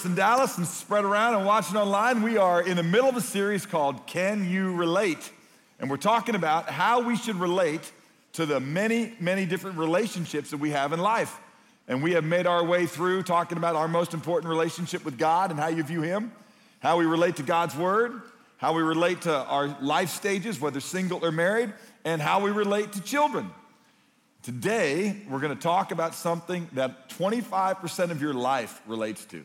us in Dallas and spread around and watching online, we are in the middle of a series called Can You Relate? And we're talking about how we should relate to the many, many different relationships that we have in life. And we have made our way through talking about our most important relationship with God and how you view Him, how we relate to God's Word, how we relate to our life stages, whether single or married, and how we relate to children. Today, we're going to talk about something that 25% of your life relates to.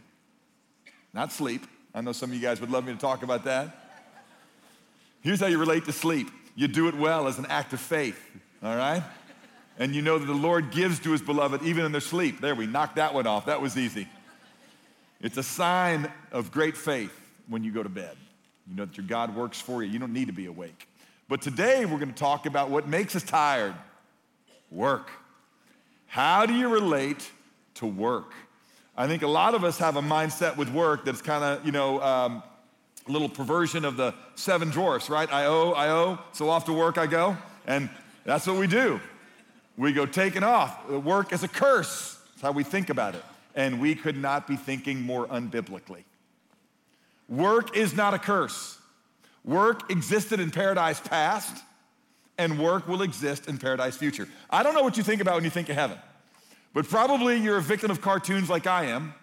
Not sleep. I know some of you guys would love me to talk about that. Here's how you relate to sleep you do it well as an act of faith, all right? And you know that the Lord gives to his beloved even in their sleep. There, we knocked that one off. That was easy. It's a sign of great faith when you go to bed. You know that your God works for you. You don't need to be awake. But today, we're going to talk about what makes us tired work. How do you relate to work? I think a lot of us have a mindset with work that's kind of, you know, um, a little perversion of the seven dwarfs, right? I owe, I owe, so off to work I go. And that's what we do. We go taking off. Work is a curse. That's how we think about it. And we could not be thinking more unbiblically. Work is not a curse. Work existed in paradise past and work will exist in paradise future. I don't know what you think about when you think of heaven, but probably you're a victim of cartoons like I am,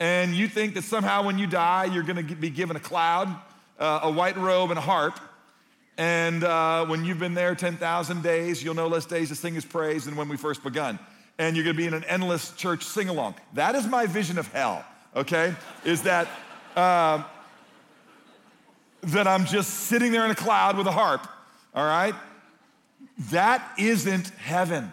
and you think that somehow when you die, you're gonna be given a cloud, uh, a white robe, and a harp. And uh, when you've been there 10,000 days, you'll know less days to sing his praise than when we first begun. And you're gonna be in an endless church sing along. That is my vision of hell, okay? Is that, uh, that I'm just sitting there in a cloud with a harp all right? That isn't heaven.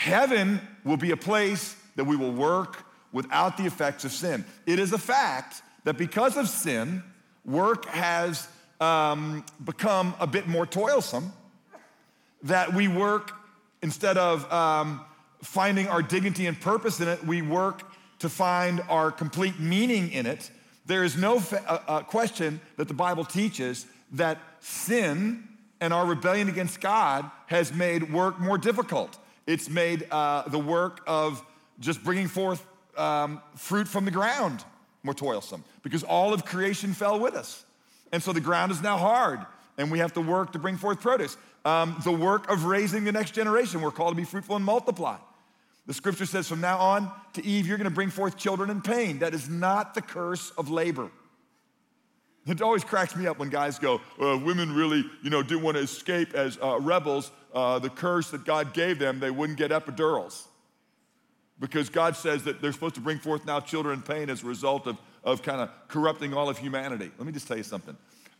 Heaven will be a place that we will work without the effects of sin. It is a fact that because of sin, work has um, become a bit more toilsome, that we work instead of um, finding our dignity and purpose in it, we work to find our complete meaning in it. There is no fa- uh, uh, question that the Bible teaches that sin and our rebellion against God has made work more difficult. It's made uh, the work of just bringing forth um, fruit from the ground more toilsome because all of creation fell with us. And so the ground is now hard and we have to work to bring forth produce. Um, the work of raising the next generation, we're called to be fruitful and multiply. The scripture says from now on to Eve, you're gonna bring forth children in pain. That is not the curse of labor. It always cracks me up when guys go, uh, women really, you know, didn't want to escape as uh, rebels. Uh, the curse that God gave them, they wouldn't get epidurals. Because God says that they're supposed to bring forth now children in pain as a result of, of kind of corrupting all of humanity. Let me just tell you something.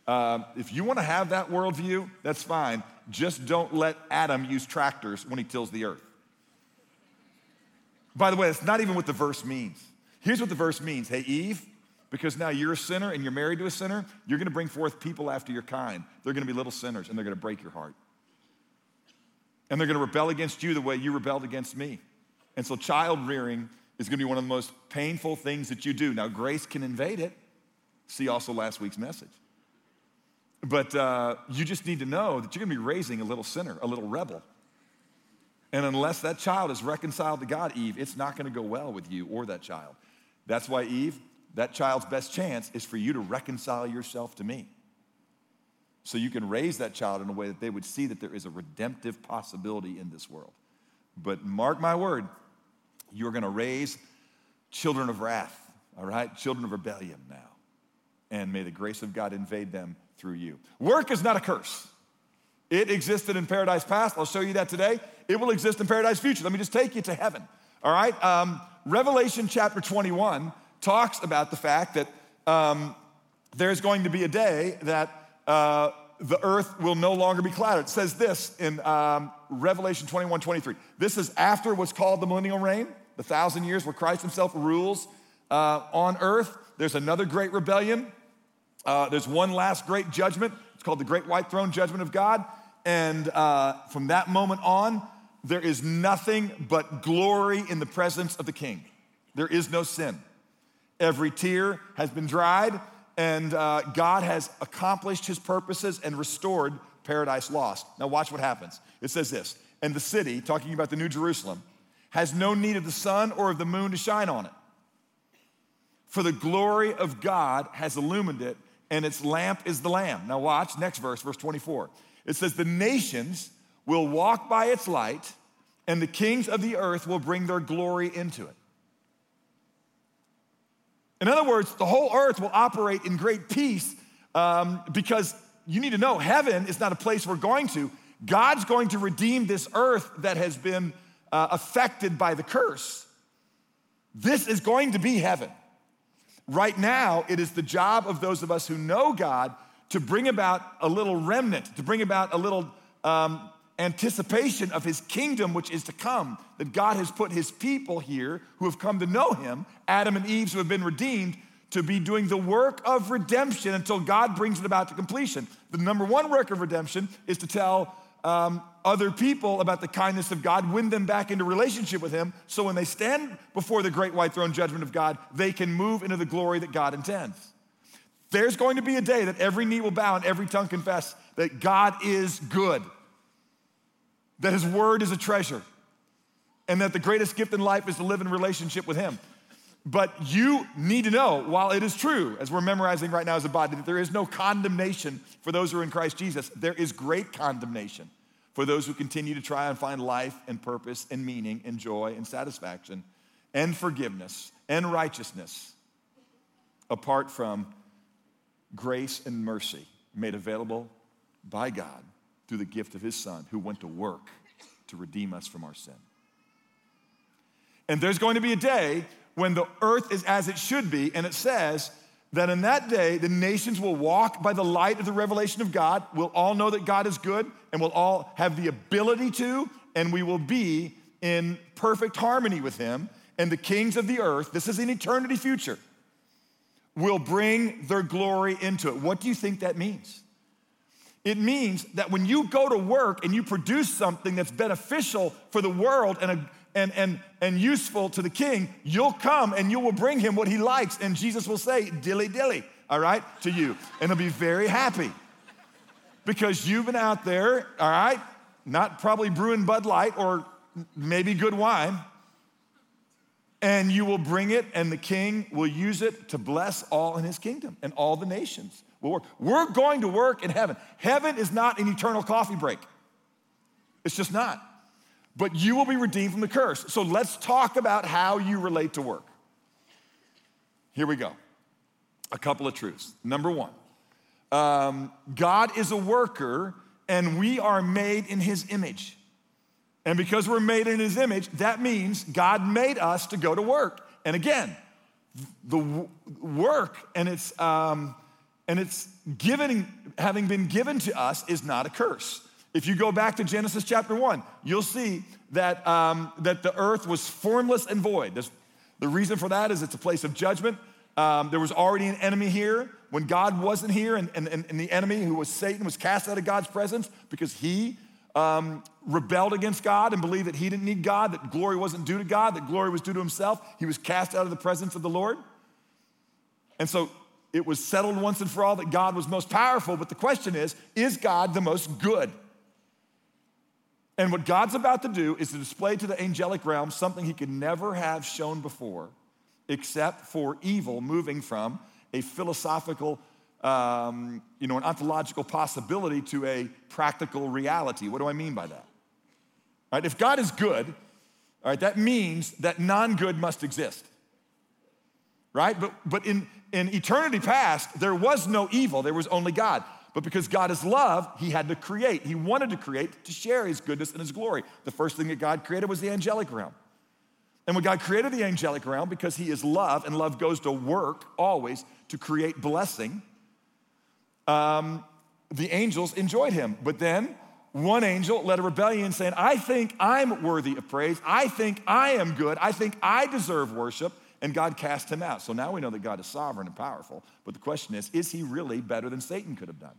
Um, if you want to have that worldview, that's fine. Just don't let Adam use tractors when he tills the earth. By the way, that's not even what the verse means. Here's what the verse means Hey, Eve, because now you're a sinner and you're married to a sinner, you're gonna bring forth people after your kind. They're gonna be little sinners and they're gonna break your heart. And they're gonna rebel against you the way you rebelled against me. And so, child rearing is gonna be one of the most painful things that you do. Now, grace can invade it. See also last week's message. But uh, you just need to know that you're gonna be raising a little sinner, a little rebel. And unless that child is reconciled to God, Eve, it's not gonna go well with you or that child. That's why, Eve, that child's best chance is for you to reconcile yourself to me. So you can raise that child in a way that they would see that there is a redemptive possibility in this world. But mark my word, you're going to raise children of wrath, all right? Children of rebellion now. And may the grace of God invade them through you. Work is not a curse. It existed in paradise past. I'll show you that today. It will exist in paradise future. Let me just take you to heaven. All right? Um, Revelation chapter 21 talks about the fact that um, there's going to be a day that uh, the earth will no longer be clouded. It says this in um, Revelation 21 23. This is after what's called the millennial reign, the thousand years where Christ himself rules uh, on earth. There's another great rebellion. Uh, there's one last great judgment. It's called the Great White Throne Judgment of God. And uh, from that moment on, there is nothing but glory in the presence of the King. There is no sin. Every tear has been dried, and uh, God has accomplished his purposes and restored paradise lost. Now, watch what happens. It says this And the city, talking about the New Jerusalem, has no need of the sun or of the moon to shine on it. for the glory of God has illumined it, and its lamp is the Lamb. Now, watch, next verse, verse 24. It says, The nations will walk by its light, and the kings of the earth will bring their glory into it. In other words, the whole earth will operate in great peace um, because you need to know heaven is not a place we're going to. God's going to redeem this earth that has been uh, affected by the curse. This is going to be heaven. Right now, it is the job of those of us who know God to bring about a little remnant, to bring about a little um, anticipation of his kingdom which is to come. That God has put his people here who have come to know him, Adam and Eve who have been redeemed, to be doing the work of redemption until God brings it about to completion. The number one work of redemption is to tell um, other people about the kindness of God, win them back into relationship with Him, so when they stand before the great white throne judgment of God, they can move into the glory that God intends. There's going to be a day that every knee will bow and every tongue confess that God is good, that His word is a treasure, and that the greatest gift in life is to live in relationship with Him. But you need to know, while it is true, as we're memorizing right now as a body, that there is no condemnation for those who are in Christ Jesus, there is great condemnation for those who continue to try and find life and purpose and meaning and joy and satisfaction and forgiveness and righteousness apart from grace and mercy made available by God through the gift of His Son who went to work to redeem us from our sin. And there's going to be a day when the earth is as it should be, and it says, that in that day the nations will walk by the light of the revelation of God. We'll all know that God is good, and we'll all have the ability to, and we will be in perfect harmony with Him. And the kings of the earth, this is an eternity future, will bring their glory into it. What do you think that means? It means that when you go to work and you produce something that's beneficial for the world and a and, and, and useful to the king, you'll come and you will bring him what he likes. And Jesus will say, dilly dilly, all right, to you. And he'll be very happy because you've been out there, all right, not probably brewing Bud Light or maybe good wine. And you will bring it, and the king will use it to bless all in his kingdom and all the nations will work. We're going to work in heaven. Heaven is not an eternal coffee break, it's just not but you will be redeemed from the curse. So let's talk about how you relate to work. Here we go. A couple of truths. Number one, um, God is a worker and we are made in his image. And because we're made in his image, that means God made us to go to work. And again, the work and it's, um, and it's given, having been given to us is not a curse. If you go back to Genesis chapter 1, you'll see that, um, that the earth was formless and void. There's, the reason for that is it's a place of judgment. Um, there was already an enemy here when God wasn't here, and, and, and the enemy, who was Satan, was cast out of God's presence because he um, rebelled against God and believed that he didn't need God, that glory wasn't due to God, that glory was due to himself. He was cast out of the presence of the Lord. And so it was settled once and for all that God was most powerful, but the question is is God the most good? And what God's about to do is to display to the angelic realm something he could never have shown before, except for evil moving from a philosophical, um, you know, an ontological possibility to a practical reality. What do I mean by that? All right, if God is good, all right, that means that non good must exist. Right? But, but in, in eternity past, there was no evil, there was only God. But because God is love, he had to create. He wanted to create to share his goodness and his glory. The first thing that God created was the angelic realm. And when God created the angelic realm, because he is love and love goes to work always to create blessing, um, the angels enjoyed him. But then one angel led a rebellion saying, I think I'm worthy of praise. I think I am good. I think I deserve worship and God cast him out. So now we know that God is sovereign and powerful. But the question is, is he really better than Satan could have done?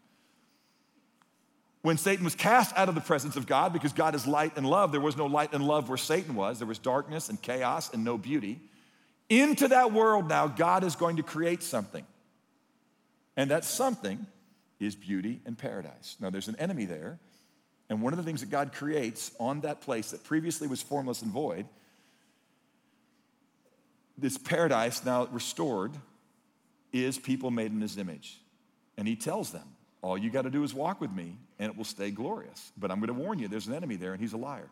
When Satan was cast out of the presence of God, because God is light and love, there was no light and love where Satan was. There was darkness and chaos and no beauty. Into that world now, God is going to create something. And that something is beauty and paradise. Now, there's an enemy there. And one of the things that God creates on that place that previously was formless and void this paradise now restored is people made in his image. And he tells them, All you got to do is walk with me, and it will stay glorious. But I'm going to warn you, there's an enemy there, and he's a liar.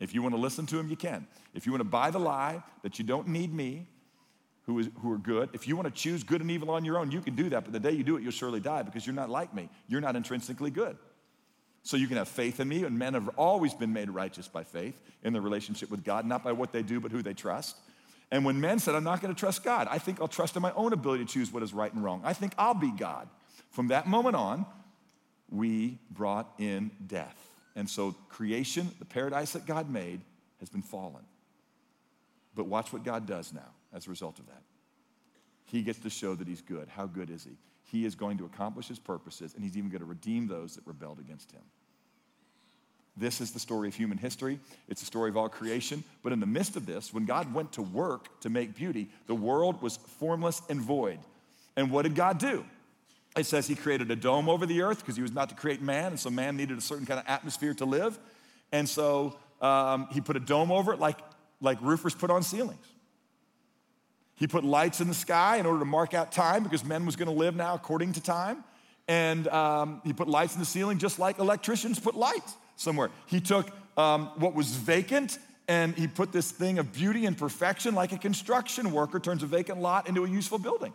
If you want to listen to him, you can. If you want to buy the lie that you don't need me, who, is, who are good, if you want to choose good and evil on your own, you can do that. But the day you do it, you'll surely die because you're not like me. You're not intrinsically good. So you can have faith in me, and men have always been made righteous by faith in their relationship with God, not by what they do, but who they trust. And when men said, I'm not going to trust God, I think I'll trust in my own ability to choose what is right and wrong. I think I'll be God. From that moment on, we brought in death. And so creation, the paradise that God made, has been fallen. But watch what God does now as a result of that. He gets to show that he's good. How good is he? He is going to accomplish his purposes, and he's even going to redeem those that rebelled against him. This is the story of human history. It's the story of all creation. But in the midst of this, when God went to work to make beauty, the world was formless and void. And what did God do? It says he created a dome over the earth because he was not to create man, and so man needed a certain kind of atmosphere to live. And so um, he put a dome over it like, like roofers put on ceilings. He put lights in the sky in order to mark out time because men was going to live now according to time. And um, he put lights in the ceiling just like electricians put lights somewhere. He took um, what was vacant and he put this thing of beauty and perfection like a construction worker turns a vacant lot into a useful building.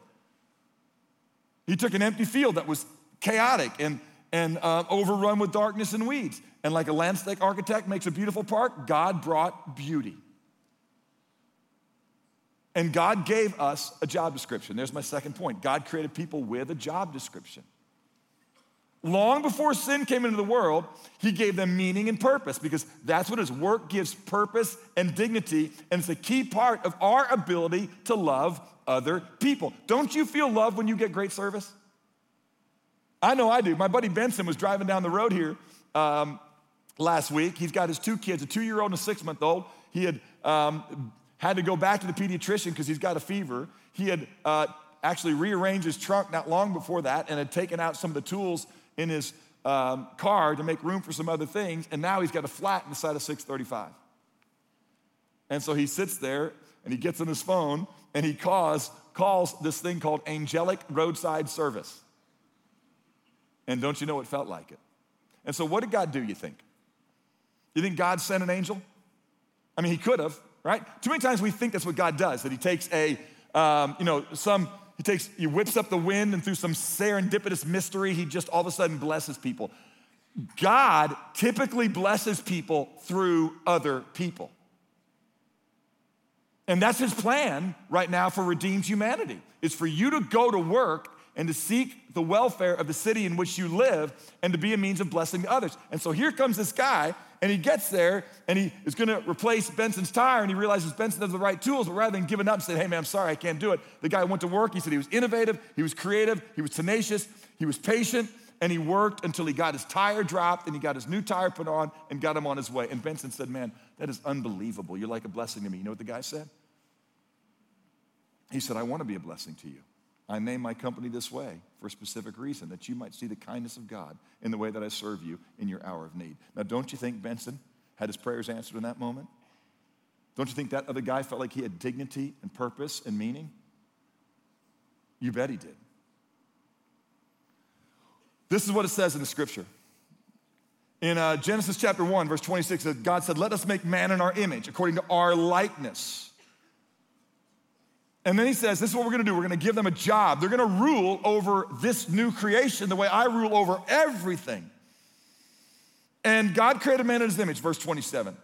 He took an empty field that was chaotic and, and uh, overrun with darkness and weeds. And like a landscape architect makes a beautiful park, God brought beauty. And God gave us a job description. There's my second point. God created people with a job description. Long before sin came into the world, he gave them meaning and purpose because that's what his work gives purpose and dignity. And it's a key part of our ability to love other people. Don't you feel love when you get great service? I know I do. My buddy Benson was driving down the road here um, last week. He's got his two kids, a two year old and a six month old. He had um, had to go back to the pediatrician because he's got a fever. He had uh, actually rearranged his trunk not long before that and had taken out some of the tools in his um, car to make room for some other things, and now he's got a flat inside of 635. And so he sits there and he gets on his phone and he calls, calls this thing called angelic roadside service. And don't you know it felt like it? And so, what did God do, you think? You think God sent an angel? I mean, he could have, right? Too many times we think that's what God does, that he takes a, um, you know, some he takes, he whips up the wind, and through some serendipitous mystery, he just all of a sudden blesses people. God typically blesses people through other people. And that's his plan right now for redeemed humanity. Is for you to go to work and to seek the welfare of the city in which you live and to be a means of blessing others. And so here comes this guy and he gets there and he is going to replace Benson's tire and he realizes Benson has the right tools, but rather than giving up and saying, hey man, I'm sorry, I can't do it, the guy went to work. He said he was innovative, he was creative, he was tenacious, he was patient, and he worked until he got his tire dropped and he got his new tire put on and got him on his way. And Benson said, man, that is unbelievable. You're like a blessing to me. You know what the guy said? He said, I want to be a blessing to you. I name my company this way for a specific reason, that you might see the kindness of God in the way that I serve you in your hour of need. Now, don't you think Benson had his prayers answered in that moment? Don't you think that other guy felt like he had dignity and purpose and meaning? You bet he did. This is what it says in the scripture. In uh, Genesis chapter 1, verse 26, God said, Let us make man in our image, according to our likeness. And then he says, This is what we're gonna do. We're gonna give them a job. They're gonna rule over this new creation the way I rule over everything. And God created man in his image, verse 27.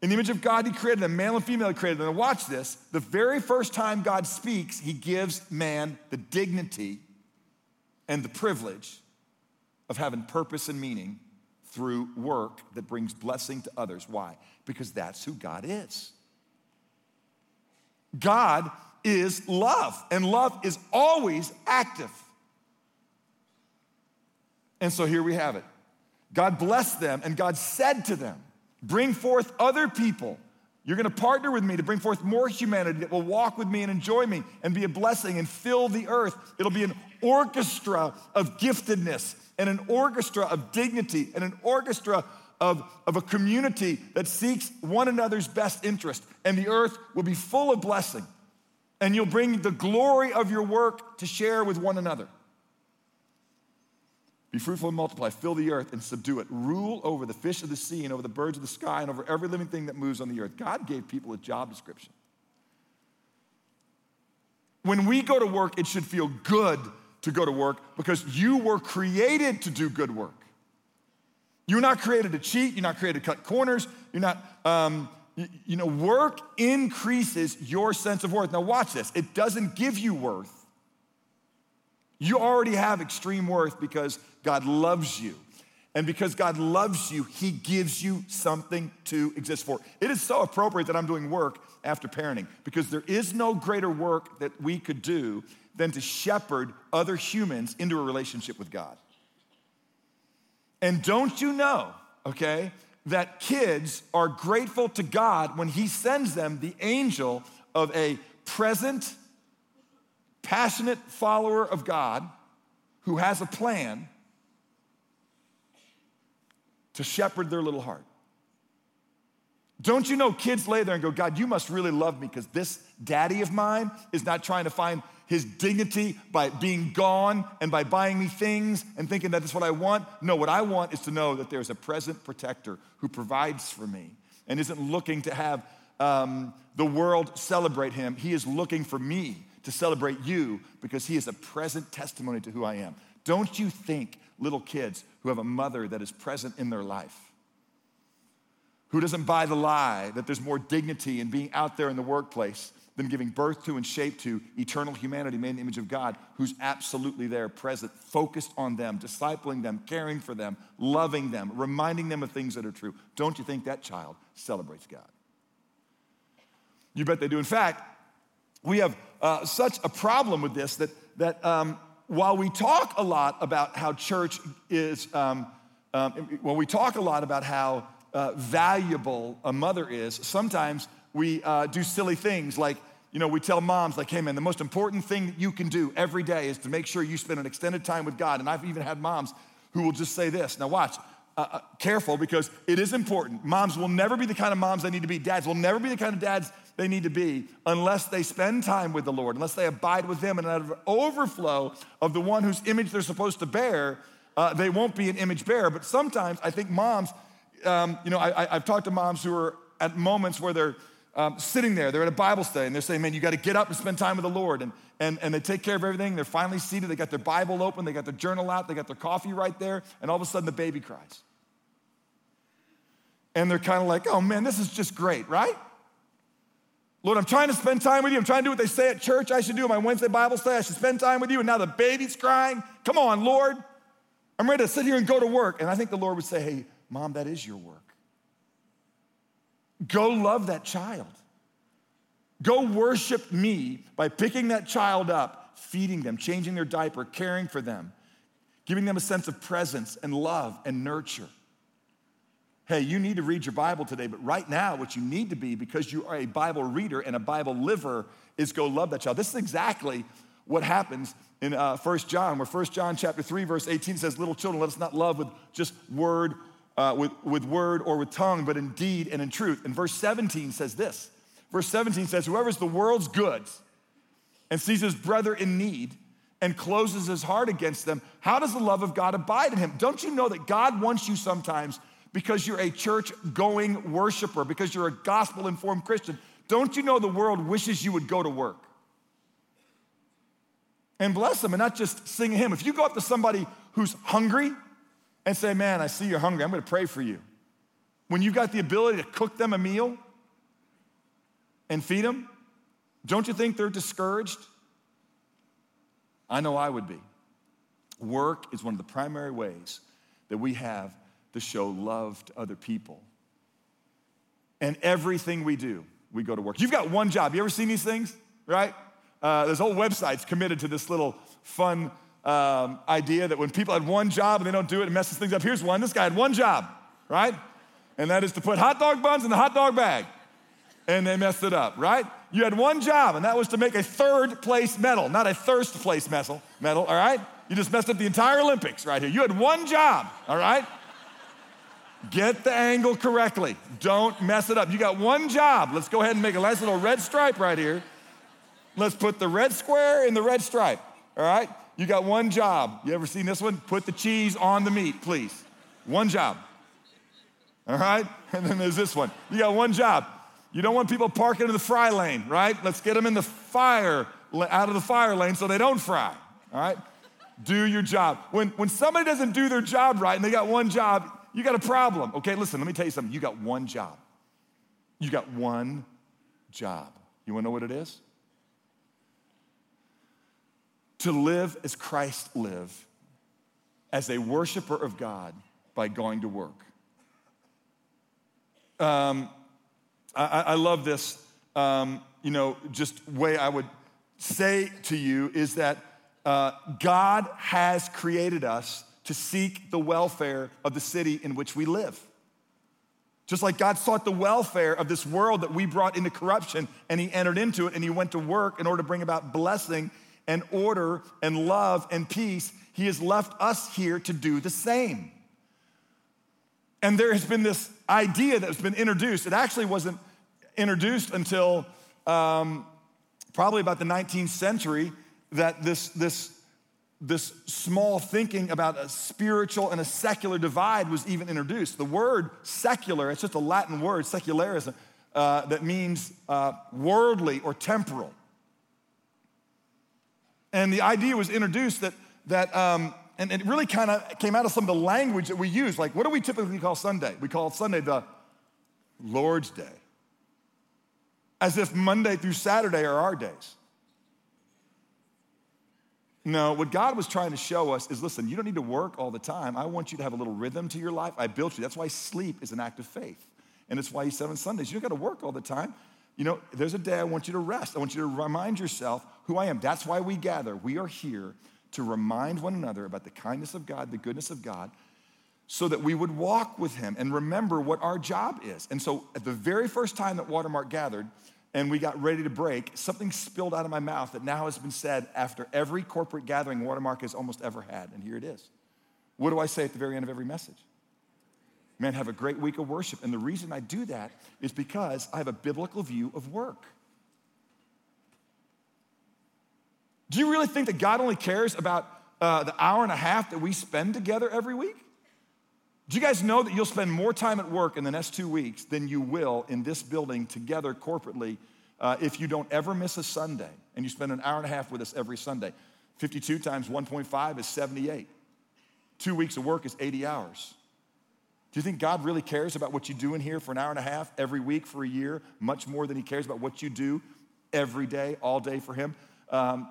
In the image of God, he created them, male and female, he created them. And watch this the very first time God speaks, he gives man the dignity and the privilege of having purpose and meaning through work that brings blessing to others. Why? Because that's who God is. God is love, and love is always active. And so here we have it. God blessed them, and God said to them, Bring forth other people. You're gonna partner with me to bring forth more humanity that will walk with me and enjoy me and be a blessing and fill the earth. It'll be an orchestra of giftedness and an orchestra of dignity and an orchestra of, of a community that seeks one another's best interest. And the earth will be full of blessing and you'll bring the glory of your work to share with one another. Be fruitful and multiply, fill the earth and subdue it. Rule over the fish of the sea and over the birds of the sky and over every living thing that moves on the earth. God gave people a job description. When we go to work, it should feel good to go to work because you were created to do good work. You're not created to cheat, you're not created to cut corners, you're not, um, you, know, work increases your sense of worth. Now, watch this it doesn't give you worth. You already have extreme worth because God loves you. And because God loves you, He gives you something to exist for. It is so appropriate that I'm doing work after parenting because there is no greater work that we could do than to shepherd other humans into a relationship with God. And don't you know, okay, that kids are grateful to God when He sends them the angel of a present, passionate follower of God who has a plan to shepherd their little heart. Don't you know kids lay there and go, God, you must really love me because this daddy of mine is not trying to find his dignity by being gone and by buying me things and thinking that that's what I want. No, what I want is to know that there's a present protector who provides for me and isn't looking to have um, the world celebrate him. He is looking for me to celebrate you because he is a present testimony to who I am. Don't you think little kids who have a mother that is present in their life, who doesn't buy the lie that there's more dignity in being out there in the workplace than giving birth to and shape to eternal humanity made in the image of God, who's absolutely there, present, focused on them, discipling them, caring for them, loving them, reminding them of things that are true. Don't you think that child celebrates God? You bet they do. In fact, we have uh, such a problem with this that, that um, while we talk a lot about how church is, um, um, when we talk a lot about how uh, valuable a mother is, sometimes we uh, do silly things like you know, we tell moms, like, hey man, the most important thing you can do every day is to make sure you spend an extended time with God. And I've even had moms who will just say this. Now, watch, uh, uh, careful because it is important. Moms will never be the kind of moms they need to be. Dads will never be the kind of dads they need to be unless they spend time with the Lord, unless they abide with Him. And out of overflow of the one whose image they're supposed to bear, uh, they won't be an image bearer. But sometimes I think moms, um, you know, I, I've talked to moms who are at moments where they're um, sitting there, they're at a Bible study, and they're saying, Man, you got to get up and spend time with the Lord. And, and, and they take care of everything. They're finally seated. They got their Bible open. They got their journal out. They got their coffee right there. And all of a sudden, the baby cries. And they're kind of like, Oh man, this is just great, right? Lord, I'm trying to spend time with you. I'm trying to do what they say at church I should do my Wednesday Bible study. I should spend time with you. And now the baby's crying. Come on, Lord. I'm ready to sit here and go to work. And I think the Lord would say, Hey, mom, that is your work. Go love that child. Go worship me by picking that child up, feeding them, changing their diaper, caring for them, giving them a sense of presence and love and nurture. Hey, you need to read your Bible today, but right now, what you need to be, because you are a Bible reader and a Bible liver, is go love that child. This is exactly what happens in uh, 1 John, where 1 John chapter 3, verse 18 says, Little children, let us not love with just word uh, with, with word or with tongue, but in deed and in truth. And verse 17 says this. Verse 17 says, Whoever's the world's goods and sees his brother in need and closes his heart against them, how does the love of God abide in him? Don't you know that God wants you sometimes because you're a church going worshiper, because you're a gospel informed Christian? Don't you know the world wishes you would go to work? And bless them and not just sing a hymn. If you go up to somebody who's hungry and say, Man, I see you're hungry. I'm going to pray for you. When you've got the ability to cook them a meal and feed them, don't you think they're discouraged? I know I would be. Work is one of the primary ways that we have to show love to other people. And everything we do, we go to work. You've got one job. You ever seen these things, right? Uh, there's whole websites committed to this little fun um, idea that when people had one job and they don't do it, it messes things up. Here's one this guy had one job, right? And that is to put hot dog buns in the hot dog bag. And they messed it up, right? You had one job, and that was to make a third place medal, not a thirst place medal, medal, all right? You just messed up the entire Olympics right here. You had one job, all right? Get the angle correctly. Don't mess it up. You got one job. Let's go ahead and make a nice little red stripe right here. Let's put the red square in the red stripe. All right? You got one job. You ever seen this one? Put the cheese on the meat, please. One job. All right? And then there's this one. You got one job. You don't want people parking in the fry lane, right? Let's get them in the fire, out of the fire lane so they don't fry. All right? Do your job. When, when somebody doesn't do their job right and they got one job, you got a problem. Okay, listen, let me tell you something. You got one job. You got one job. You wanna know what it is? To live as Christ lived, as a worshiper of God by going to work. Um, I, I, love this, um, you know, just way I would say to you is that uh, God has created us to seek the welfare of the city in which we live. Just like God sought the welfare of this world that we brought into corruption and he entered into it and he went to work in order to bring about blessing and order and love and peace, he has left us here to do the same. And there has been this idea that's been introduced. It actually wasn't introduced until um, probably about the 19th century that this, this, this small thinking about a spiritual and a secular divide was even introduced. The word secular, it's just a Latin word, secularism, uh, that means uh, worldly or temporal. And the idea was introduced that, that um, and it really kind of came out of some of the language that we use. Like, what do we typically call Sunday? We call Sunday the Lord's Day, as if Monday through Saturday are our days. No, what God was trying to show us is listen, you don't need to work all the time. I want you to have a little rhythm to your life. I built you. That's why sleep is an act of faith. And it's why you seven Sundays. You don't got to work all the time. You know, there's a day I want you to rest. I want you to remind yourself who I am. That's why we gather. We are here to remind one another about the kindness of God, the goodness of God, so that we would walk with Him and remember what our job is. And so, at the very first time that Watermark gathered, and we got ready to break, something spilled out of my mouth that now has been said after every corporate gathering Watermark has almost ever had. And here it is. What do I say at the very end of every message? Man, have a great week of worship. And the reason I do that is because I have a biblical view of work. Do you really think that God only cares about uh, the hour and a half that we spend together every week? Do you guys know that you'll spend more time at work in the next two weeks than you will in this building together corporately uh, if you don't ever miss a Sunday and you spend an hour and a half with us every Sunday? 52 times 1.5 is 78. Two weeks of work is 80 hours. Do you think God really cares about what you do in here for an hour and a half every week for a year, much more than He cares about what you do every day, all day for Him? Um,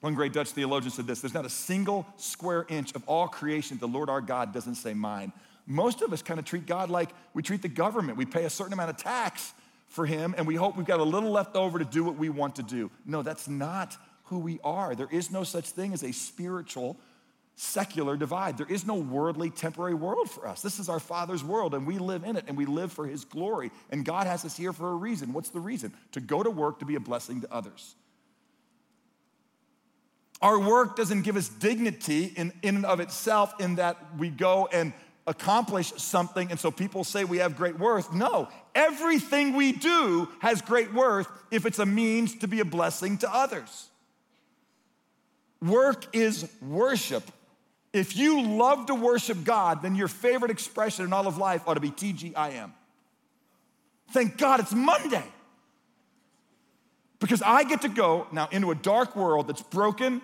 one great Dutch theologian said this there's not a single square inch of all creation the Lord our God doesn't say mine. Most of us kind of treat God like we treat the government. We pay a certain amount of tax for Him and we hope we've got a little left over to do what we want to do. No, that's not who we are. There is no such thing as a spiritual secular divide. There is no worldly, temporary world for us. This is our Father's world, and we live in it, and we live for His glory. And God has us here for a reason. What's the reason? To go to work to be a blessing to others. Our work doesn't give us dignity in, in and of itself, in that we go and accomplish something, and so people say we have great worth. No, everything we do has great worth if it's a means to be a blessing to others. Work is worship. If you love to worship God, then your favorite expression in all of life ought to be TGIM. Thank God it's Monday. Because I get to go now into a dark world that's broken,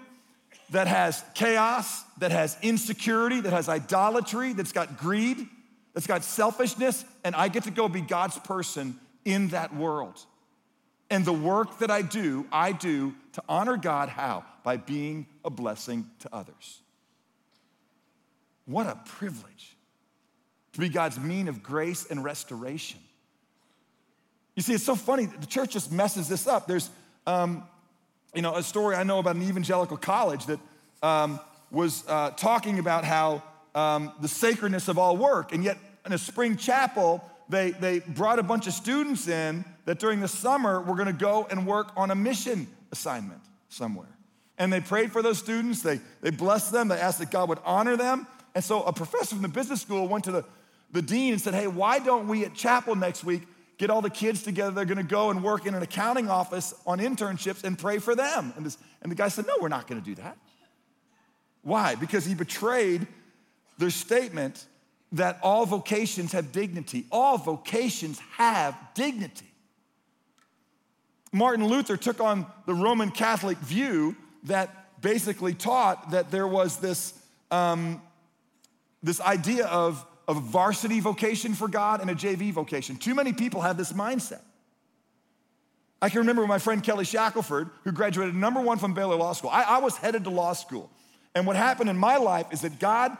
that has chaos, that has insecurity, that has idolatry, that's got greed, that's got selfishness, and I get to go be God's person in that world. And the work that I do, I do to honor God how? By being a blessing to others. What a privilege to be God's mean of grace and restoration. You see, it's so funny. The church just messes this up. There's, um, you know, a story I know about an evangelical college that um, was uh, talking about how um, the sacredness of all work, and yet in a spring chapel, they, they brought a bunch of students in that during the summer were going to go and work on a mission assignment somewhere. And they prayed for those students, they, they blessed them, they asked that God would honor them. And so a professor from the business school went to the, the dean and said, Hey, why don't we at chapel next week get all the kids together. They're going to go and work in an accounting office on internships and pray for them. And, this, and the guy said, No, we're not going to do that. Why? Because he betrayed their statement that all vocations have dignity. All vocations have dignity. Martin Luther took on the Roman Catholic view that basically taught that there was this, um, this idea of, of varsity vocation for God and a JV vocation. Too many people have this mindset. I can remember my friend Kelly Shackelford, who graduated number one from Baylor Law School. I, I was headed to law school. And what happened in my life is that God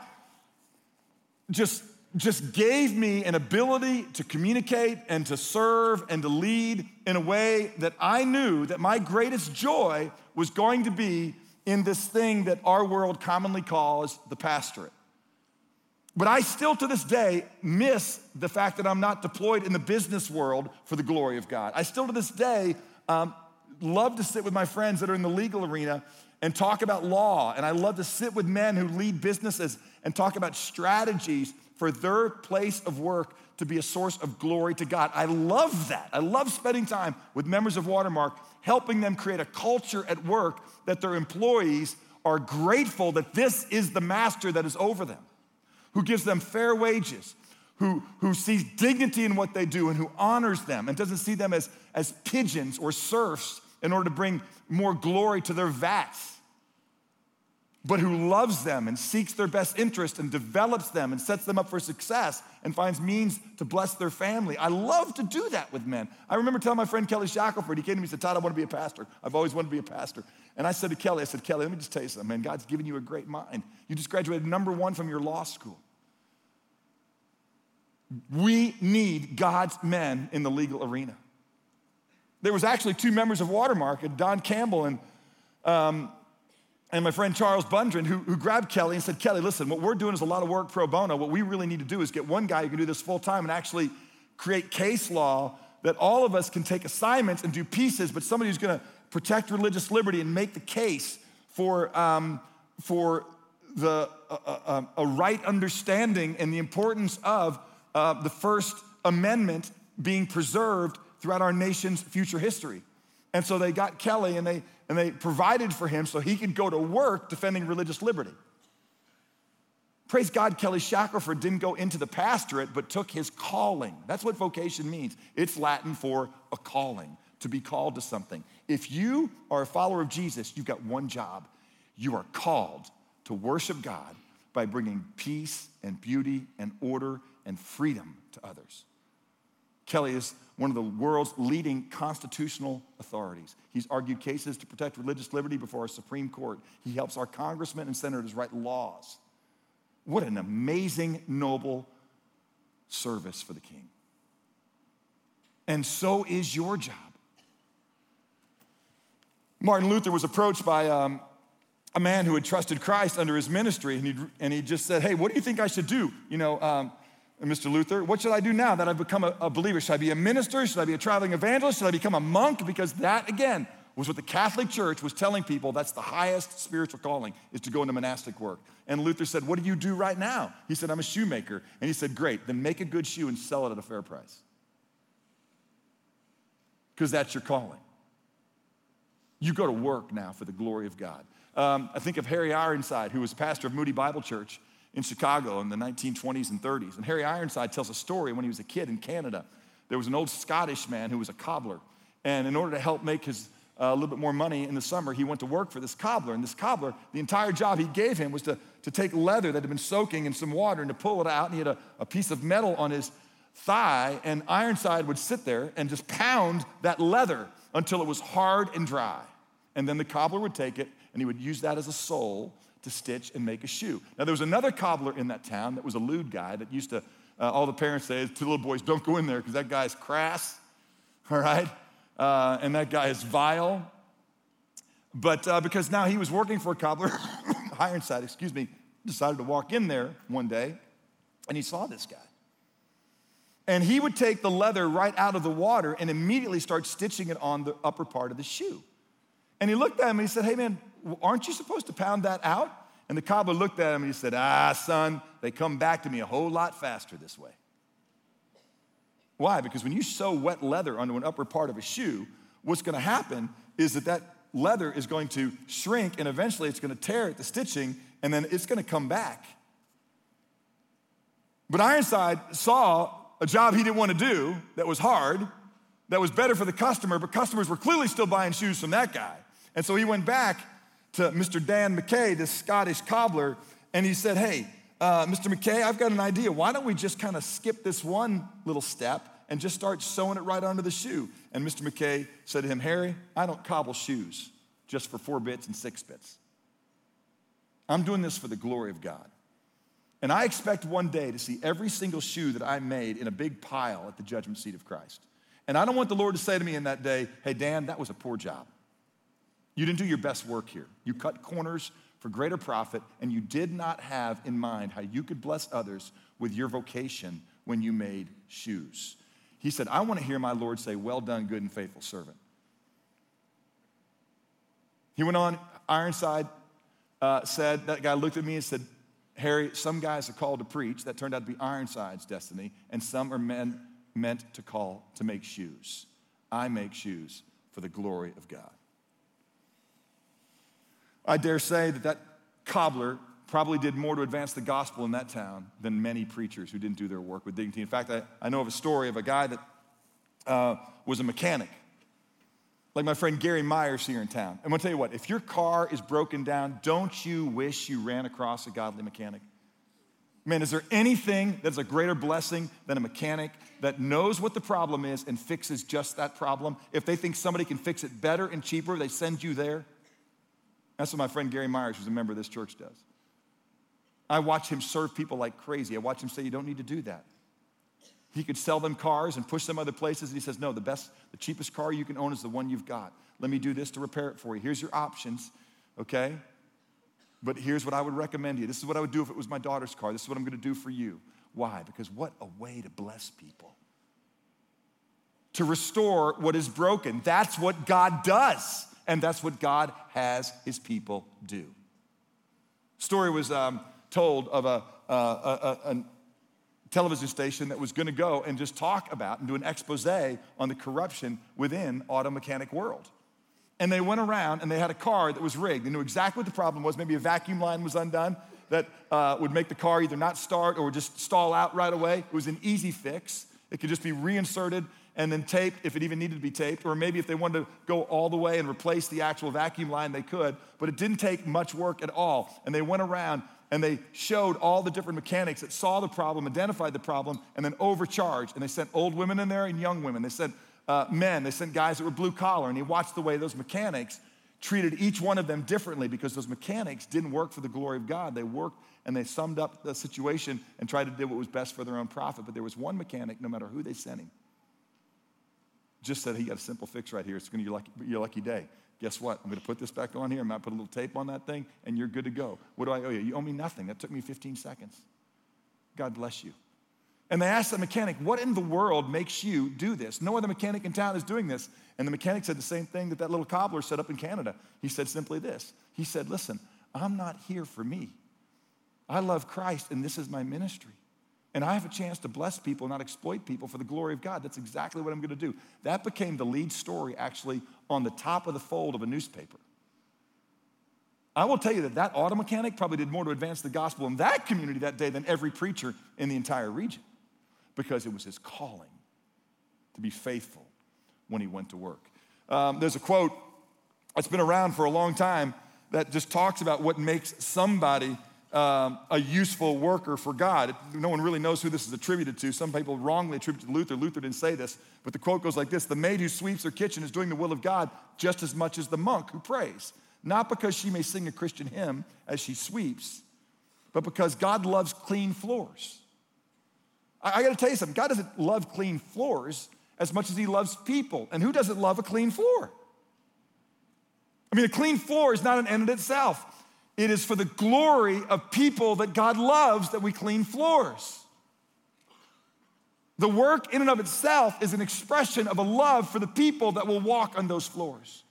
just, just gave me an ability to communicate and to serve and to lead in a way that I knew that my greatest joy was going to be in this thing that our world commonly calls the pastorate. But I still to this day miss the fact that I'm not deployed in the business world for the glory of God. I still to this day um, love to sit with my friends that are in the legal arena and talk about law. And I love to sit with men who lead businesses and talk about strategies for their place of work to be a source of glory to God. I love that. I love spending time with members of Watermark, helping them create a culture at work that their employees are grateful that this is the master that is over them, who gives them fair wages, who, who sees dignity in what they do and who honors them and doesn't see them as, as pigeons or serfs in order to bring more glory to their vats, but who loves them and seeks their best interest and develops them and sets them up for success and finds means to bless their family. I love to do that with men. I remember telling my friend Kelly Shackelford, he came to me and said, Todd, I want to be a pastor. I've always wanted to be a pastor. And I said to Kelly, I said, Kelly, let me just tell you something, man. God's given you a great mind. You just graduated number one from your law school. We need God's men in the legal arena. There was actually two members of Watermark, Don Campbell and, um, and my friend Charles Bundren, who, who grabbed Kelly and said, Kelly, listen, what we're doing is a lot of work pro bono. What we really need to do is get one guy who can do this full time and actually create case law that all of us can take assignments and do pieces, but somebody who's gonna protect religious liberty and make the case for, um, for the, uh, uh, a right understanding and the importance of uh, the First Amendment being preserved throughout our nation's future history. And so they got Kelly and they, and they provided for him so he could go to work defending religious liberty. Praise God, Kelly Shackelford didn't go into the pastorate, but took his calling. That's what vocation means. It's Latin for a calling, to be called to something. If you are a follower of Jesus, you've got one job. You are called to worship God by bringing peace and beauty and order and freedom to others. Kelly is one of the world's leading constitutional authorities. He's argued cases to protect religious liberty before our Supreme Court. He helps our congressmen and senators write laws. What an amazing, noble service for the king. And so is your job. Martin Luther was approached by um, a man who had trusted Christ under his ministry, and he, and he just said, Hey, what do you think I should do? You know, um, Mr. Luther, what should I do now that I've become a, a, believer? Should I be a minister? Should I be a traveling evangelist? Should I become a monk? Because that, again, was what the Catholic Church was telling people that's the highest spiritual calling, is to go into monastic work. And Luther said, What do you do right now? He said, I'm a shoemaker. And he said, Great, then make a good shoe and sell it at a fair price. Because that's your calling. You go to work now for the glory of God. Um, I think of Harry Ironside, who was pastor of Moody Bible Church in Chicago in the 1920s and 30s. And Harry Ironside tells a story when he was a kid in Canada. There was an old Scottish man who was a cobbler. And in order to help make his uh, a little bit more money in the summer, he went to work for this cobbler. And this cobbler, the entire job he gave him was to, to take leather that had been soaking in some water and to pull it out. And he had a, a piece of metal on his thigh, and Ironside would sit there and just pound that leather until it was hard and dry. And then the cobbler would take it and he would use that as a sole to stitch and make a shoe. Now, there was another cobbler in that town that was a lewd guy that used to, uh, all the parents say to little boys, don't go in there because that guy's crass, all right? Uh, and that guy is vile. But uh, because now he was working for a cobbler, Ironside, excuse me, decided to walk in there one day and he saw this guy. And he would take the leather right out of the water and immediately start stitching it on the upper part of the shoe. And he looked at him and he said, Hey man, aren't you supposed to pound that out? And the cobbler looked at him and he said, Ah, son, they come back to me a whole lot faster this way. Why? Because when you sew wet leather onto an upper part of a shoe, what's gonna happen is that that leather is going to shrink and eventually it's gonna tear at the stitching and then it's gonna come back. But Ironside saw a job he didn't wanna do that was hard, that was better for the customer, but customers were clearly still buying shoes from that guy. And so he went back to Mr. Dan McKay, this Scottish cobbler, and he said, Hey, uh, Mr. McKay, I've got an idea. Why don't we just kind of skip this one little step and just start sewing it right onto the shoe? And Mr. McKay said to him, Harry, I don't cobble shoes just for four bits and six bits. I'm doing this for the glory of God. And I expect one day to see every single shoe that I made in a big pile at the judgment seat of Christ. And I don't want the Lord to say to me in that day, hey, Dan, that was a poor job. You didn't do your best work here. You cut corners for greater profit, and you did not have in mind how you could bless others with your vocation when you made shoes. He said, I want to hear my Lord say, Well done, good and faithful servant. He went on, Ironside uh, said, That guy looked at me and said, Harry, some guys are called to preach. That turned out to be Ironside's destiny, and some are men meant to call to make shoes. I make shoes for the glory of God. I dare say that that cobbler probably did more to advance the gospel in that town than many preachers who didn't do their work with dignity. In fact, I, I know of a story of a guy that uh, was a mechanic, like my friend Gary Myers here in town. I'm gonna tell you what, if your car is broken down, don't you wish you ran across a godly mechanic? Man, is there anything that's a greater blessing than a mechanic that knows what the problem is and fixes just that problem? If they think somebody can fix it better and cheaper, they send you there. That's what my friend Gary Myers, who's a member of this church, does. I watch him serve people like crazy. I watch him say, You don't need to do that. He could sell them cars and push them other places. And he says, No, the best, the cheapest car you can own is the one you've got. Let me do this to repair it for you. Here's your options, okay? But here's what I would recommend you. This is what I would do if it was my daughter's car. This is what I'm going to do for you. Why? Because what a way to bless people. To restore what is broken. That's what God does and that's what God has his people do. Story was um, told of a, a, a, a television station that was going to go and just talk about and do an expose on the corruption within auto mechanic world. And they went around and they had a car that was rigged. They knew exactly what the problem was. Maybe a vacuum line was undone that uh, would make the car either not start or just stall out right away. It was an easy fix. It could just be reinserted and then taped if it even needed to be taped, or maybe if they wanted to go all the way and replace the actual vacuum line, they could. But it didn't take much work at all. And they went around and they showed all the different mechanics that saw the problem, identified the problem, and then overcharged. And they sent old women in there and young women. They sent uh, men, they sent guys that were blue collar, and he watched the way those mechanics treated each one of them differently because those mechanics didn't work for the glory of God. They worked and they summed up the situation and tried to do what was best for their own profit. But there was one mechanic, no matter who they sent him, just said, he got a simple fix right here. It's going to be your lucky, your lucky day. Guess what? I'm going to put this back on here. I'm to put a little tape on that thing, and you're good to go. What do I owe you? You owe me nothing. That took me 15 seconds. God bless you. And they asked the mechanic, What in the world makes you do this? No other mechanic in town is doing this. And the mechanic said the same thing that that little cobbler said up in Canada. He said simply this He said, Listen, I'm not here for me. I love Christ, and this is my ministry and I have a chance to bless people, not exploit people for the glory of God. That's exactly what I'm going to do. That became the lead story, actually, on the top of the fold of a newspaper. I will tell you that that auto mechanic probably did more to advance the gospel in that community that day than every preacher in the entire region because it was his calling to be faithful when he went to work. Um, there's a quote that's been around for a long time that just talks about what makes somebody um, a useful worker for God. No one really knows who this is attributed to. Some people wrongly attribute to Luther. Luther didn't say this, but the quote goes like this The maid who sweeps her kitchen is doing the will of God just as much as the monk who prays. Not because she may sing a Christian hymn as she sweeps, but because God loves clean floors. I, I gotta tell you something God doesn't love clean floors as much as He loves people. And who doesn't love a clean floor? I mean, a clean floor is not an end in itself. It is for the glory of people that God loves that we clean floors. The work in and of itself is an expression of a love for the people that will walk on those floors.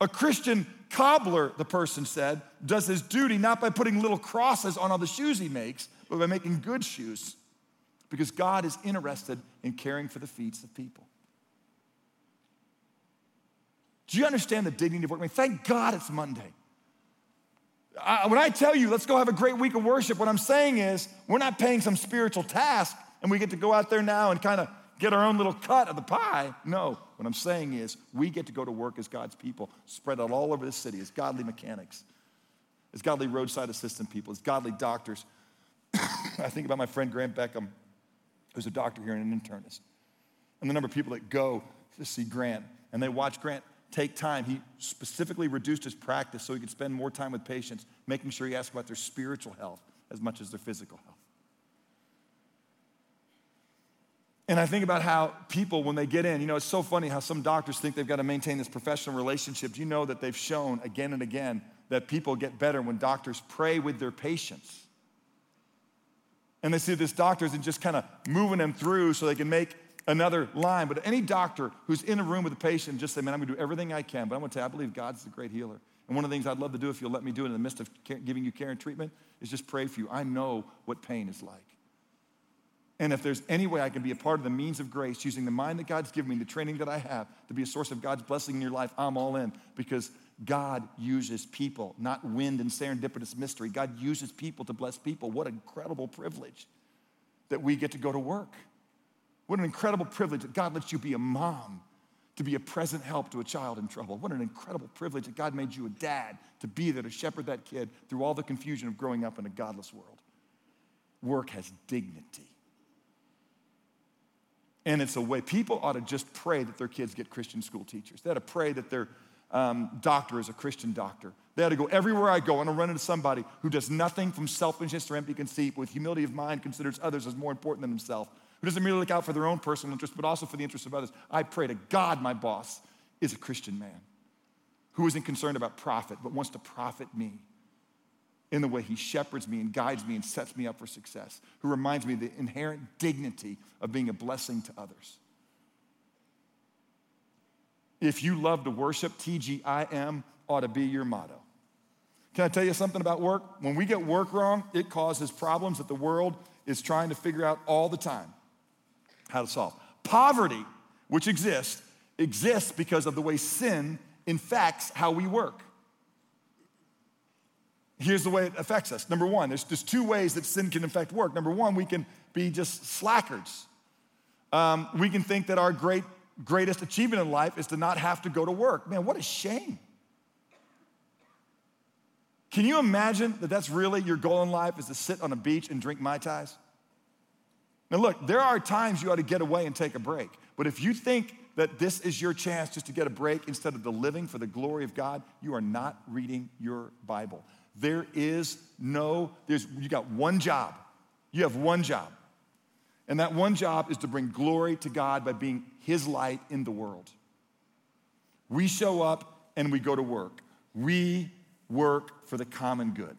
A Christian cobbler, the person said, does his duty not by putting little crosses on all the shoes he makes, but by making good shoes. because God is interested in caring for the feet of people. Do you understand the dignity of work? I mean, thank God it's Monday. I, when I tell you, let's go have a great week of worship, what I'm saying is we're not paying some spiritual task and we get to go out there now and kind of get our own little cut of the pie. No, what I'm saying is we get to go to work as God's people, spread out all over the city as godly mechanics, as godly roadside assistant people, as godly doctors. I think about my friend Grant Beckham, who's a doctor here and an internist, and the number of people that go to see Grant and they watch Grant take time. He specifically reduced his practice so he could spend more time with patients, making sure he asked about their spiritual health as much as their physical health. And I think about how people, when they get in, you know, it's so funny how some doctors think they've got to maintain this professional relationship. Do you know that they've shown again and again that people get better when doctors pray with their patients? And they see this doctors and just kind of moving them through so they can make another line. But any doctor who's in a room with a patient just say, man, I'm gonna do everything I can, but I'm gonna tell you, I believe God's the great healer. And one of the things I'd love to do if you'll let me do it in the midst of giving you care and treatment is just pray for you. I know what pain is like. And if there's any way I can be a part of the means of grace, using the mind that God's given me, the training that I have, to be a source of God's blessing in your life, I'm all in because God uses people, not wind and serendipitous mystery. God uses people to bless people. What incredible privilege that we get to go to work. What an incredible privilege that God lets you be a mom to be a present help to a child in trouble. What an incredible privilege that God made you a dad to be there to shepherd that kid through all the confusion of growing up in a godless world. Work has dignity. And it's a way people ought to just pray that their kids get Christian school teachers. They ought to pray that their um, doctor is a Christian doctor. They ought to go everywhere I go. Want to run into somebody who does nothing from selfishness or empty conceit, but with humility of mind, considers others as more important than himself, who doesn't merely look out for their own personal interest, but also for the interests of others. I pray to God, my boss is a Christian man who isn't concerned about profit, but wants to profit me in the way he shepherds me and guides me and sets me up for success, who reminds me of the inherent dignity of being a blessing to others. If you love to worship, TGIM ought to be your motto. Can I tell you something about work? When we get work wrong, it causes problems that the world is trying to figure out all the time how to solve. Poverty, which exists, exists because of the way sin infects how we work. Here's the way it affects us. Number one, there's just two ways that sin can affect work. Number one, we can be just slackers. Um, we can think that our great, greatest achievement in life is to not have to go to work. Man, what a shame. Can you imagine that that's really your goal in life is to sit on a beach and drink Mai Tais? Now, look, there are times you ought to get away and take a break. But if you think that this is your chance just to get a break instead of the living for the glory of God, you are not reading your Bible. There is no, there's, you got one job. You have one job. And that one job is to bring glory to God by being His light in the world. We show up and we go to work. We work for the common good.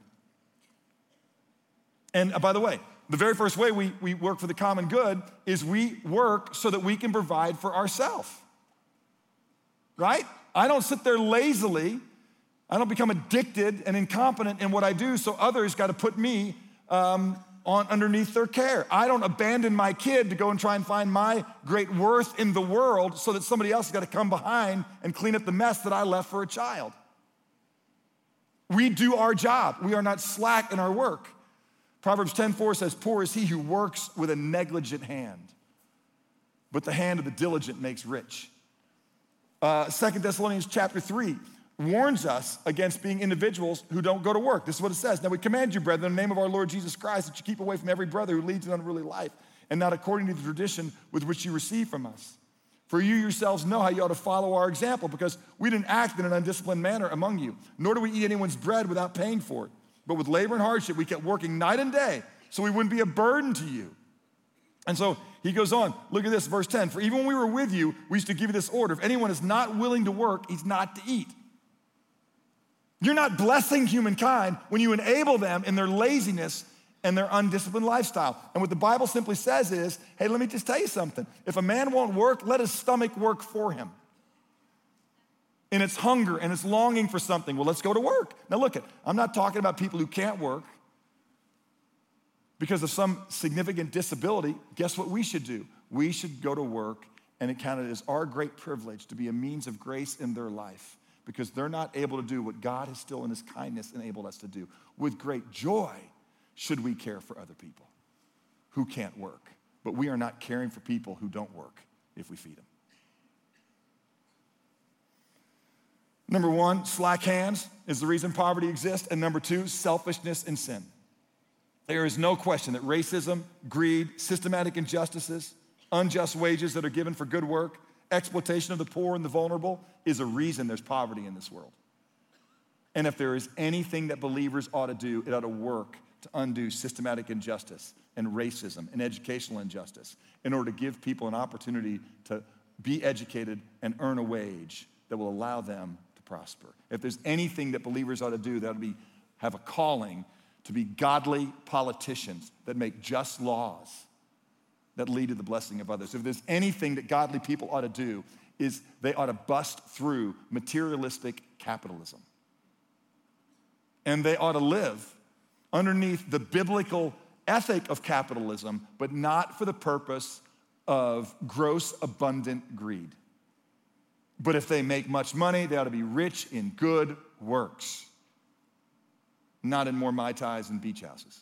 And uh, by the way, the very first way we, we work for the common good is we work so that we can provide for ourselves. Right? I don't sit there lazily I don't become addicted and incompetent in what I do, so others got to put me um, on underneath their care. I don't abandon my kid to go and try and find my great worth in the world so that somebody else has got to come behind and clean up the mess that I left for a child. We do our job. We are not slack in our work. Proverbs 10:4 says, Poor is he who works with a negligent hand, but the hand of the diligent makes rich. Uh, 2 Thessalonians chapter 3 warns us against being individuals who don't go to work. This is what it says. Now we command you, brethren, in the name of our Lord Jesus Christ, that you keep away from every brother who leads an unruly life, and not according to the tradition with which you receive from us. For you yourselves know how you ought to follow our example, because we didn't act in an undisciplined manner among you, nor do we eat anyone's bread without paying for it. But with labor and hardship, we kept working night and day, so we wouldn't be a burden to you. And so he goes on, look at this, verse 10. For even when we were with you, we used to give you this order if anyone is not willing to work, he's not to eat. You're not blessing humankind when you enable them in their laziness and their undisciplined lifestyle. And what the Bible simply says is hey, let me just tell you something. If a man won't work, let his stomach work for him. In its hunger and its longing for something, well, let's go to work. Now, look, at, I'm not talking about people who can't work because of some significant disability, guess what we should do? We should go to work and it counted as our great privilege to be a means of grace in their life because they're not able to do what God has still in his kindness enabled us to do. With great joy should we care for other people who can't work, but we are not caring for people who don't work if we feed them. Number one, slack hands is the reason poverty exists. And number two, selfishness and sin. There is no question that racism, greed, systematic injustices, unjust wages that are given for good work, exploitation of the poor and the vulnerable is a reason there's poverty in this world. And if there is anything that believers ought to do, it ought to work to undo systematic injustice and racism and educational injustice in order to give people an opportunity to be educated and earn a wage that will allow them prosper. If there's anything that believers ought to do, that would be have a calling to be godly politicians that make just laws that lead to the blessing of others. If there's anything that godly people ought to do, is they ought to bust through materialistic capitalism. And they ought to live underneath the biblical ethic of capitalism, but not for the purpose of gross, abundant greed. But if they make much money, they ought to be rich in good works, not in more Mai Tais and beach houses.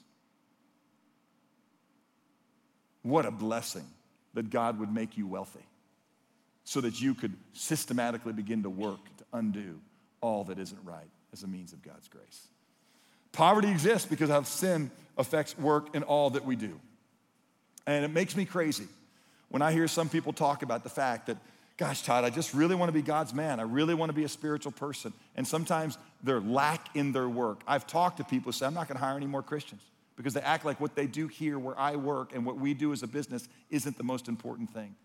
What a blessing that God would make you wealthy so that you could systematically begin to work to undo all that isn't right as a means of God's grace. Poverty exists because how sin affects work in all that we do. And it makes me crazy when I hear some people talk about the fact that, gosh, Todd, I just really want to be God's man. I really want to be a spiritual person. And sometimes they're lack in their work. I've talked to people who say, I'm not going to hire any more Christians because they act like what they do here where I work and what we do as a business isn't the most important thing.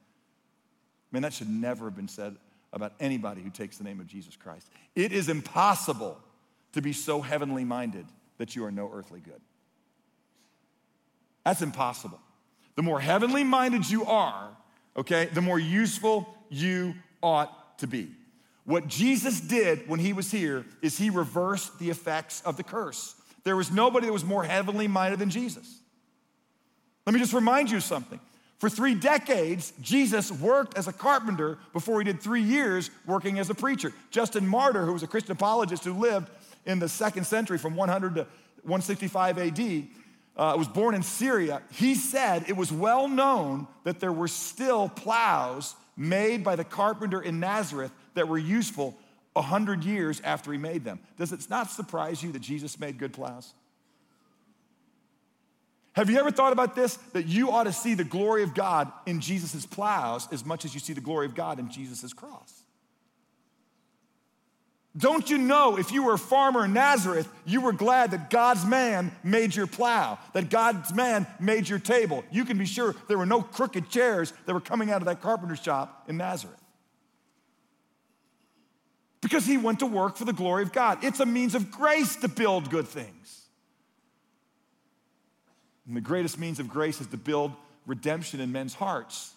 Man, that should never have been said about anybody who takes the name of Jesus Christ. It is impossible to be so heavenly minded that you are no earthly good. That's impossible. The more heavenly minded you are, okay, the more useful you ought to be. What Jesus did when he was here is he reversed the effects of the curse. There was nobody that was more heavenly minded than Jesus. Let me just remind you something. For three decades, Jesus worked as a carpenter before he did three years working as a preacher. Justin Martyr, who was a Christian apologist who lived in the second century from 100 to 165 AD, uh, was born in Syria. He said it was well known that there were still plows made by the carpenter in Nazareth that were useful 100 years after he made them. Does it not surprise you that Jesus made good plows? Have you ever thought about this? That you ought to see the glory of God in Jesus' plows as much as you see the glory of God in Jesus' cross. Don't you know if you were a farmer in Nazareth, you were glad that God's man made your plow, that God's man made your table? You can be sure there were no crooked chairs that were coming out of that carpenter shop in Nazareth because he went to work for the glory of God. It's a means of grace to build good things. And the greatest means of grace is to build redemption in men's hearts.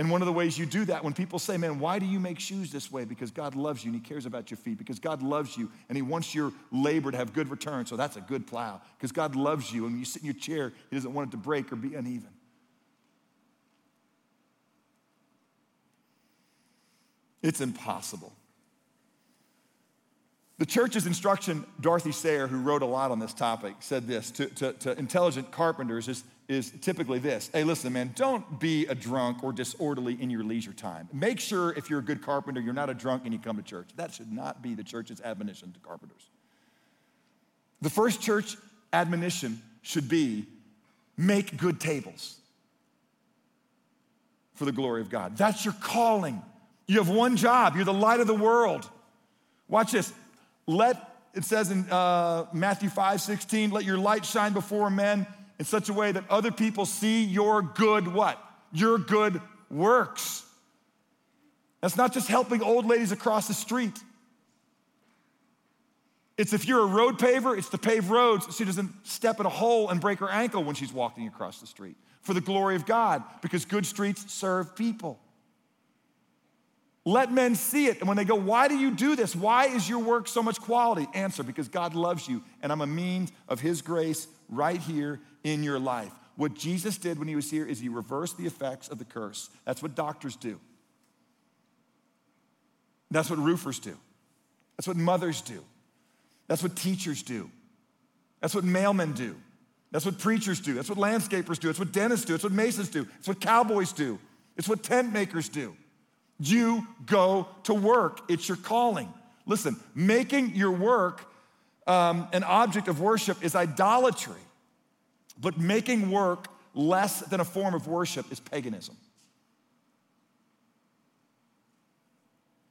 And one of the ways you do that, when people say, Man, why do you make shoes this way? Because God loves you and He cares about your feet. Because God loves you and He wants your labor to have good return. So that's a good plow. Because God loves you and when you sit in your chair, He doesn't want it to break or be uneven. It's impossible the church's instruction, Dorothy Sayers, who wrote a lot on this topic, said this to, to, to, intelligent carpenters is, is typically this Hey, listen, man, don't be a drunk or disorderly in your leisure time. Make sure if you're a good carpenter, you're not a drunk and you come to church. That should not be the church's admonition to carpenters. The first church admonition should be make good tables for the glory of God. That's your calling. You have one job, you're the light of the world. Watch this. Let, it says in uh, Matthew 5 16, let your light shine before men in such a way that other people see your good what? Your good works. That's not just helping old ladies across the street. It's if you're a road paver, it's to pave roads so she doesn't step in a hole and break her ankle when she's walking across the street. For the glory of God, because good streets serve people. Let men see it. And when they go, Why do you do this? Why is your work so much quality? Answer, because God loves you, and I'm a means of His grace right here in your life. What Jesus did when he was here is he reversed the effects of the curse. That's what doctors do. That's what roofers do. That's what mothers do. That's what teachers do. That's what mailmen do. That's what preachers do. That's what landscapers do. That's what dentists do. That's what masons do. It's what cowboys do. It's what tent makers do. You go to work, it's your calling. Listen, making your work um, an object of worship is idolatry, but making work less than a form of worship is paganism.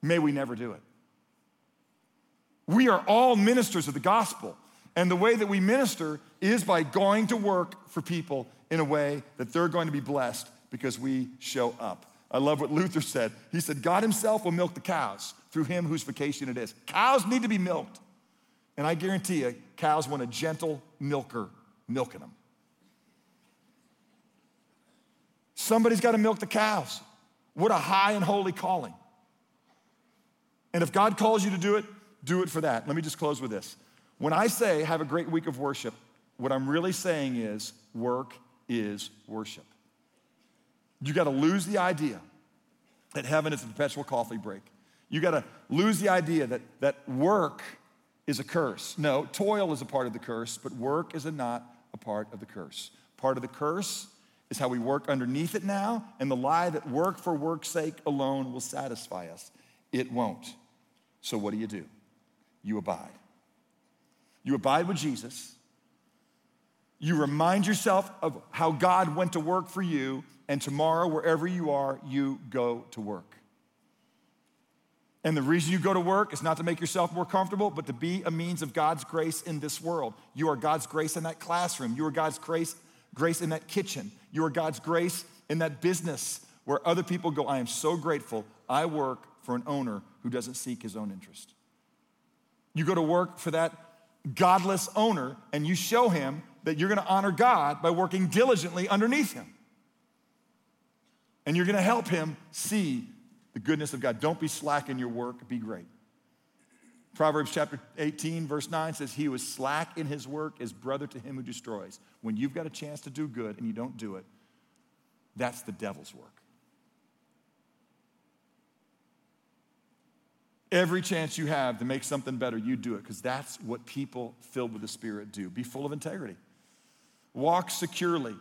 May we never do it. We are all ministers of the gospel. And the way that we minister is by going to work for people in a way that they're going to be blessed because we show up. I love what Luther said. He said, God Himself will milk the cows through Him whose vocation it is. Cows need to be milked. And I guarantee you, cows want a gentle milker milking them. Somebody's got to milk the cows. What a high and holy calling. And if God calls you to do it, do it for that. Let me just close with this. When I say have a great week of worship, what I'm really saying is work is worship. You got to lose the idea that heaven is a perpetual coffee break. You got to lose the idea that, that work is a curse. No, toil is a part of the curse, but work is a not a part of the curse. Part of the curse is how we work underneath it now, and the lie that work for work's sake alone will satisfy us. It won't. So, what do you do? You abide. You abide with Jesus. You remind yourself of how God went to work for you, and tomorrow, wherever you are, you go to work. And the reason you go to work is not to make yourself more comfortable, but to be a means of God's grace in this world. You are God's grace in that classroom. You are God's grace, grace in that kitchen. You are God's grace in that business where other people go, I am so grateful I work for an owner who doesn't seek his own interest. You go to work for that godless owner and you show him that you're going to honor God by working diligently underneath him. And you're going to help him see the goodness of God. Don't be slack in your work, be great. Proverbs chapter 18, verse 9 says, He who is slack in his work is brother to him who destroys. When you've got a chance to do good and you don't do it, that's the devil's work. Every chance you have to make something better, you do it because that's what people filled with the Spirit do. Be full of integrity. Walk securely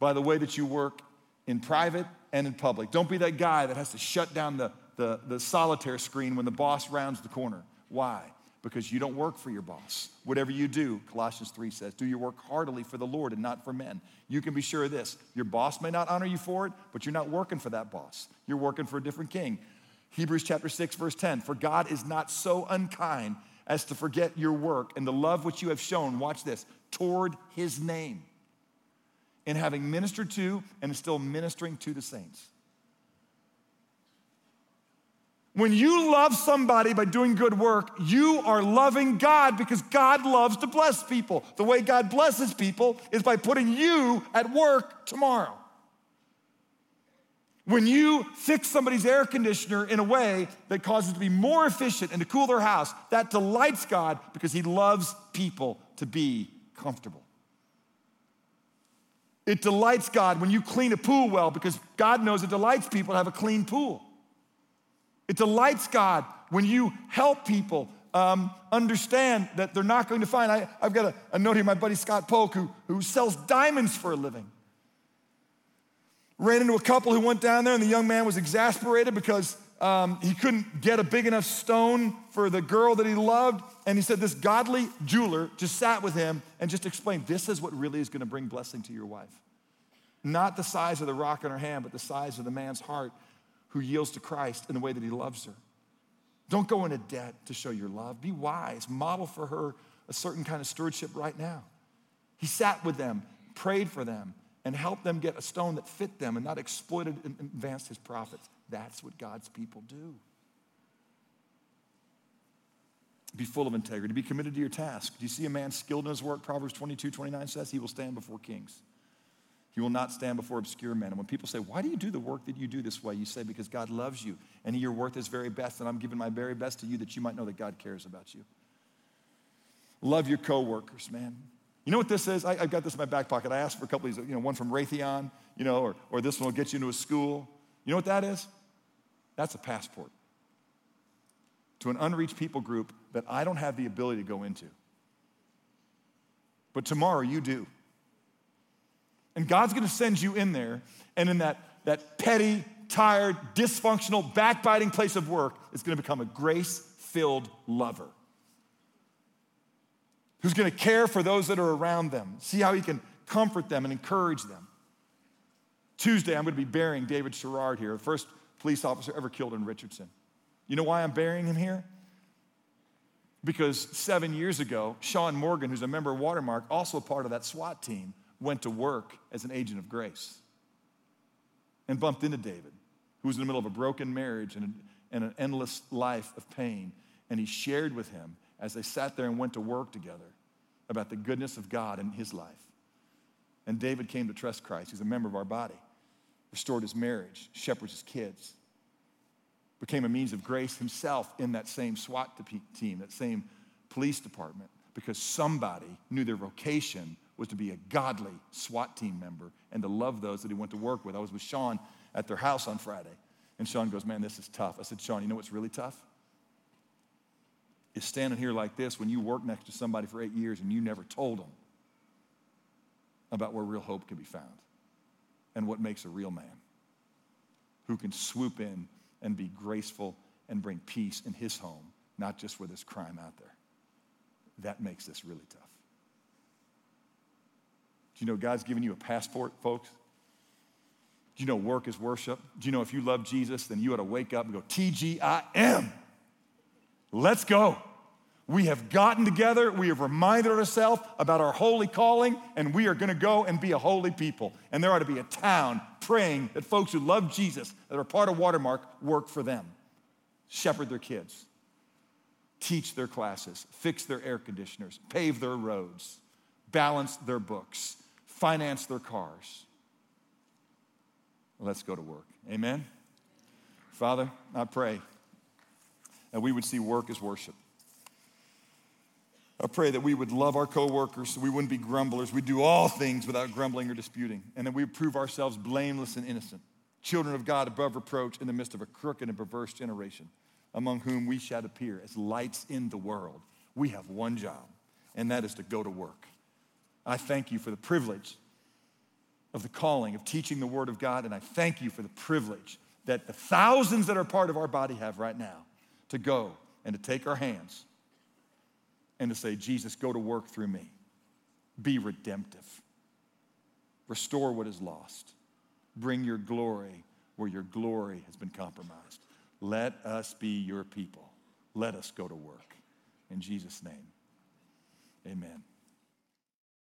by the way that you work in private and in public. Don't be that guy that has to shut down the, the, the solitaire screen when the boss rounds the corner. Why? Because you don't work for your boss. Whatever you do, Colossians 3 says, do your work heartily for the Lord and not for men. You can be sure of this your boss may not honor you for it, but you're not working for that boss. You're working for a different king. Hebrews chapter 6, verse 10 For God is not so unkind as to forget your work and the love which you have shown, watch this, toward his name, in having ministered to and still ministering to the saints. When you love somebody by doing good work, you are loving God because God loves to bless people. The way God blesses people is by putting you at work tomorrow. When you fix somebody's air conditioner in a way that causes it to be more efficient and to cool their house, that delights God because He loves people to be comfortable. It delights God when you clean a pool well because God knows it delights people to have a clean pool. It delights God when you help people um, understand that they're not going to find. I, have got a, a, note here, my buddy Scott Polk, who, who sells diamonds for a living ran into a couple who went down there, and the young man was exasperated because um, he couldn't get a big enough stone for the girl that he loved. And he said, This godly jeweler just sat with him and just explained, This is what really is going to bring blessing to your wife. Not the size of the rock in her hand, but the size of the man's heart who yields to Christ in the way that he loves her. Don't go into debt to show your love. Be wise. Model for her a certain kind of stewardship right now. He sat with them, prayed for them, and helped them get a stone that fit them and not exploited and advanced his profits. That's what God's people do. Be full of integrity, be committed to your task. Do you see a man skilled in his work? Proverbs 22, 29 says he will stand before kings. He will not stand before obscure men. And when people say, Why do you do the work that you do this way? You say, Because God loves you and you're worth his very best, and I'm giving my very best to you that you might know that God cares about you. Love your coworkers, man. You know what this is? I, have got this in my back pocket. I asked for a couple of these, you know, one from Raytheon, you know, or, or this one will get you into a school. You know what that is? That's a passport to an unreached people group that I don't have the ability to go into. But tomorrow you do. And God's gonna send you in there, and in that, that petty, tired, dysfunctional, backbiting place of work, it's gonna become a grace filled lover who's gonna care for those that are around them, see how he can comfort them and encourage them. Tuesday, I'm gonna be burying David Sherrard here, first police officer ever killed in Richardson. You know why I'm burying him here? Because seven years ago, Sean Morgan, who's a member of Watermark, also part of that SWAT team, went to work as an agent of grace and bumped into David, who was in the middle of a broken marriage and, a, and an endless life of pain. And he shared with him as they sat there and went to work together about the goodness of God in his life. And David came to trust Christ. He's a member of our body, restored his marriage, shepherds his kids, became a means of grace himself in that same SWAT team, that same police department, because somebody knew their vocation was to be a godly SWAT team member and to love those that he went to work with. I was with Sean at their house on Friday, and Sean goes, Man, this is tough. I said, Sean, you know what's really tough? Is standing here like this when you work next to somebody for eight years and you never told them about where real hope can be found and what makes a real man who can swoop in and be graceful and bring peace in his home, not just where there's crime out there. That makes this really tough. Do you know God's given you a passport, folks? Do you know work is worship? Do you know if you love Jesus, then you ought to wake up and go, TGIM. Let's go. We have gotten together, we have reminded ourselves about our holy calling, and we are gonna go and be a holy people. And there ought to be a town praying that folks who love Jesus, that are part of Watermark, work for them, shepherd their kids, teach their classes, fix their air conditioners, pave their roads, balance their books, finance their cars. Let's go to work. Amen? Father, I pray that we would see work as worship. I pray that we would love our coworkers so we wouldn't be grumblers. We'd do all things without grumbling or disputing, and that we would prove ourselves blameless and innocent, children of God above reproach in the midst of a crooked and perverse generation, among whom we shall appear as lights in the world. We have one job, and that is to go to work. I thank you for the privilege of the calling of teaching the Word of God, and I thank you for the privilege that the thousands that are part of our body have right now to go and to take our hands and to say, Jesus, go to work through me. Be redemptive. Restore what is lost. Bring your glory where your glory has been compromised. Let us be your people. Let us go to work. In Jesus' name, amen.